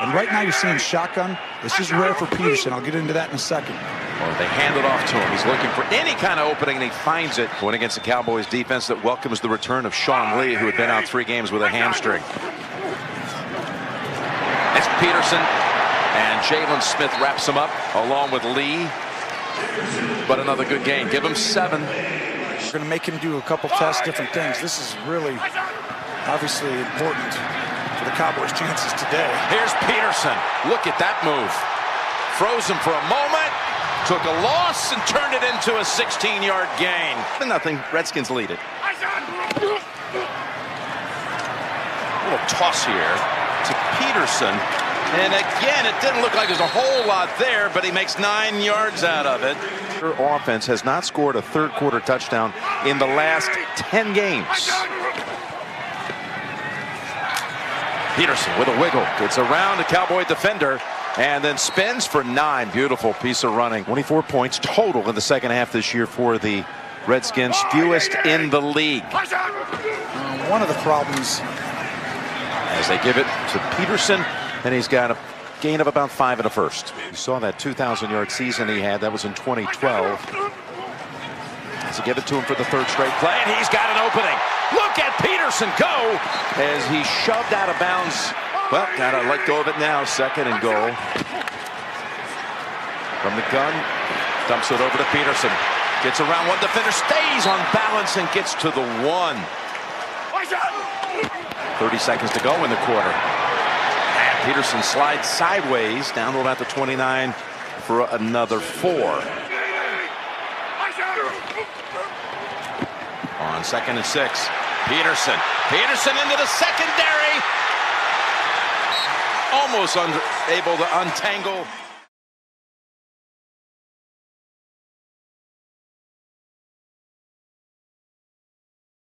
And right now you're seeing shotgun. This is rare for Peterson. I'll get into that in a second. Well, they hand it off to him. He's looking for any kind of opening, and he finds it. Going against the Cowboys defense that welcomes the return of Sean Lee, who had been out three games with a hamstring. It's Peterson, and Jaylon Smith wraps him up along with Lee. But another good game. Give him seven. We're going to make him do a couple tests, different things. This is really obviously important the Cowboys' chances today. Here's Peterson. Look at that move. Froze him for a moment, took a loss, and turned it into a 16-yard gain. Nothing. Redskins lead it. A little toss here to Peterson. And again, it didn't look like there's a whole lot there, but he makes nine yards out of it. Their offense has not scored a third quarter touchdown in the last 10 games. Peterson with a wiggle. Gets around a Cowboy defender and then spins for nine. Beautiful piece of running. 24 points total in the second half this year for the Redskins. Fewest in the league. Uh, one of the problems. As they give it to Peterson, and he's got a gain of about five and a first. You saw that 2,000 yard season he had. That was in 2012. To give it to him for the third straight play, and he's got an opening. Look at Peterson go as he shoved out of bounds. Well, gotta let go of it now. Second and goal. From the gun, dumps it over to Peterson. Gets around one defender, stays on balance, and gets to the one. 30 seconds to go in the quarter. And Peterson slides sideways down to about the 29 for another four. On second and six, Peterson. Peterson into the secondary. Almost able to untangle